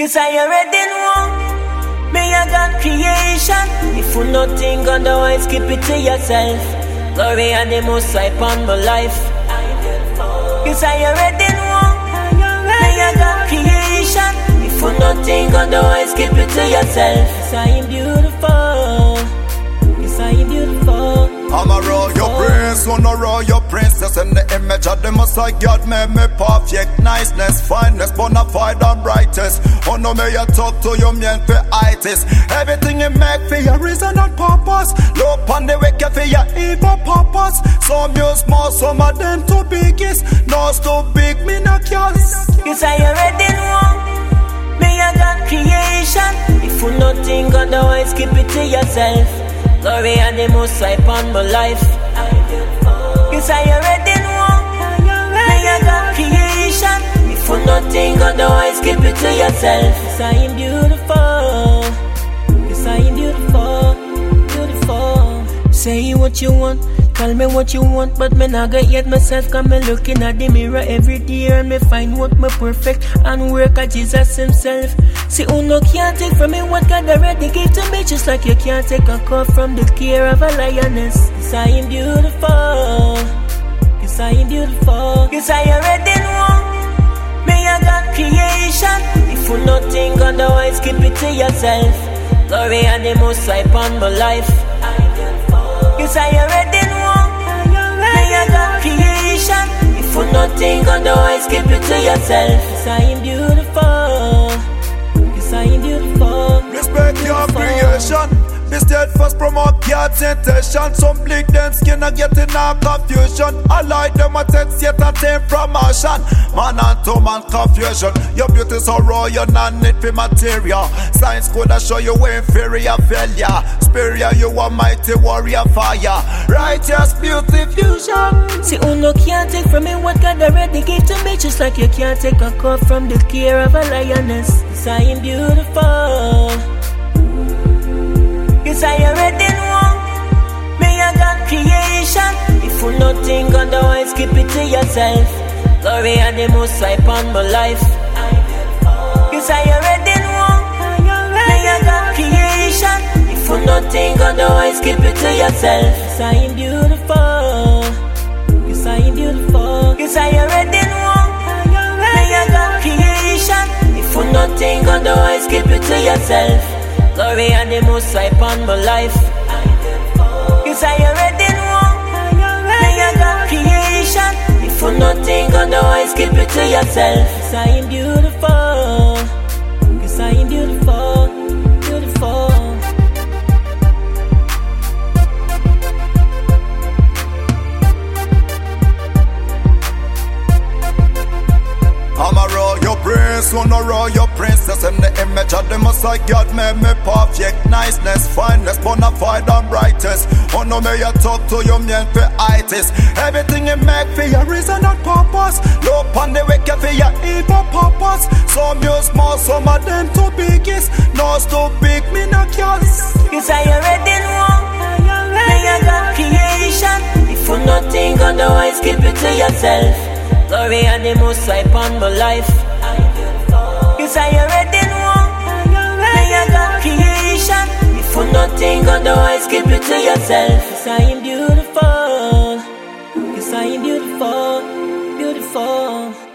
Cause I already know. Me I got creation. If you nothing otherwise keep it to yourself. Glory and the most I upon my life. Cause I already know. Me I got creation. If you nothing otherwise keep it to yourself. I am beautiful. I am beautiful I'm a royal prince, one a royal princess In the image of the most high God made me perfect. Niceness, fineness, bona fide and brightest. Oh no, may you talk to your man for itis Everything you make for your reason and purpose. Look on the wicked for your evil purpose. Some you small, some of them too biggest. No, too big, me not curious. Cause I already know Me I got creation. If you nothing otherwise keep it to yourself Glory and the most high upon my life. Cause I already know. Me I got creation. If you nothing otherwise, keep it to yourself. What you want. Tell me what you want, but me not get yet myself. Cause me looking at the mirror every day and me find what me perfect and work at Jesus himself. See, who no can't take from me what God already gave to me, just like you can't take a cup from the care of a lioness. Cause I am beautiful. Cause I am beautiful. Cause I already know. Me I got creation. If you nothing otherwise, keep it to yourself. Glory and the most high upon my life. Cause I already know. Me I got creation. If you nothing otherwise, keep it to yourself. Cause I am beautiful. Be steadfast, promote God's intention. Some blink them skin and get in a confusion. I like them a text yet a take promotion. Man and to man confusion. Your beauty so raw, you not need for material. Science could show you inferior failure. Superior, you a mighty warrior fire. Righteous beauty fusion. See, who no can't take from me what God already gave to me, just like you can't take a cup from the care of a lioness. Am beautiful. You nothing otherwise, keep it to yourself. Glory and the most high upon my life. Cause I already know. Me I got creation. If you nothing otherwise, keep it to yourself. Cause I am beautiful. Cause I am beautiful. Cause I already know. Me I got creation. If you nothing otherwise, keep it to yourself. Glory and the most high upon my life. Cause I already to yourself. Cause beautiful. Prince, one a royal princess In the image of the most high God made me perfect Niceness, fineness, bona fide and brightest Oh no, may you talk to your man for itis Everything you make for your reason and purpose Look on the wicked for your evil purpose Some you small, some of them too biggest No, too big, me not curious Cause I already know. Me I got creation. If you nothing otherwise, keep it to yourself. Glory and the most high upon my life. Cause I already know. Me I got creation. If you nothing otherwise, keep it to yourself. Cause I am beautiful. Cause I am beautiful. Beautiful.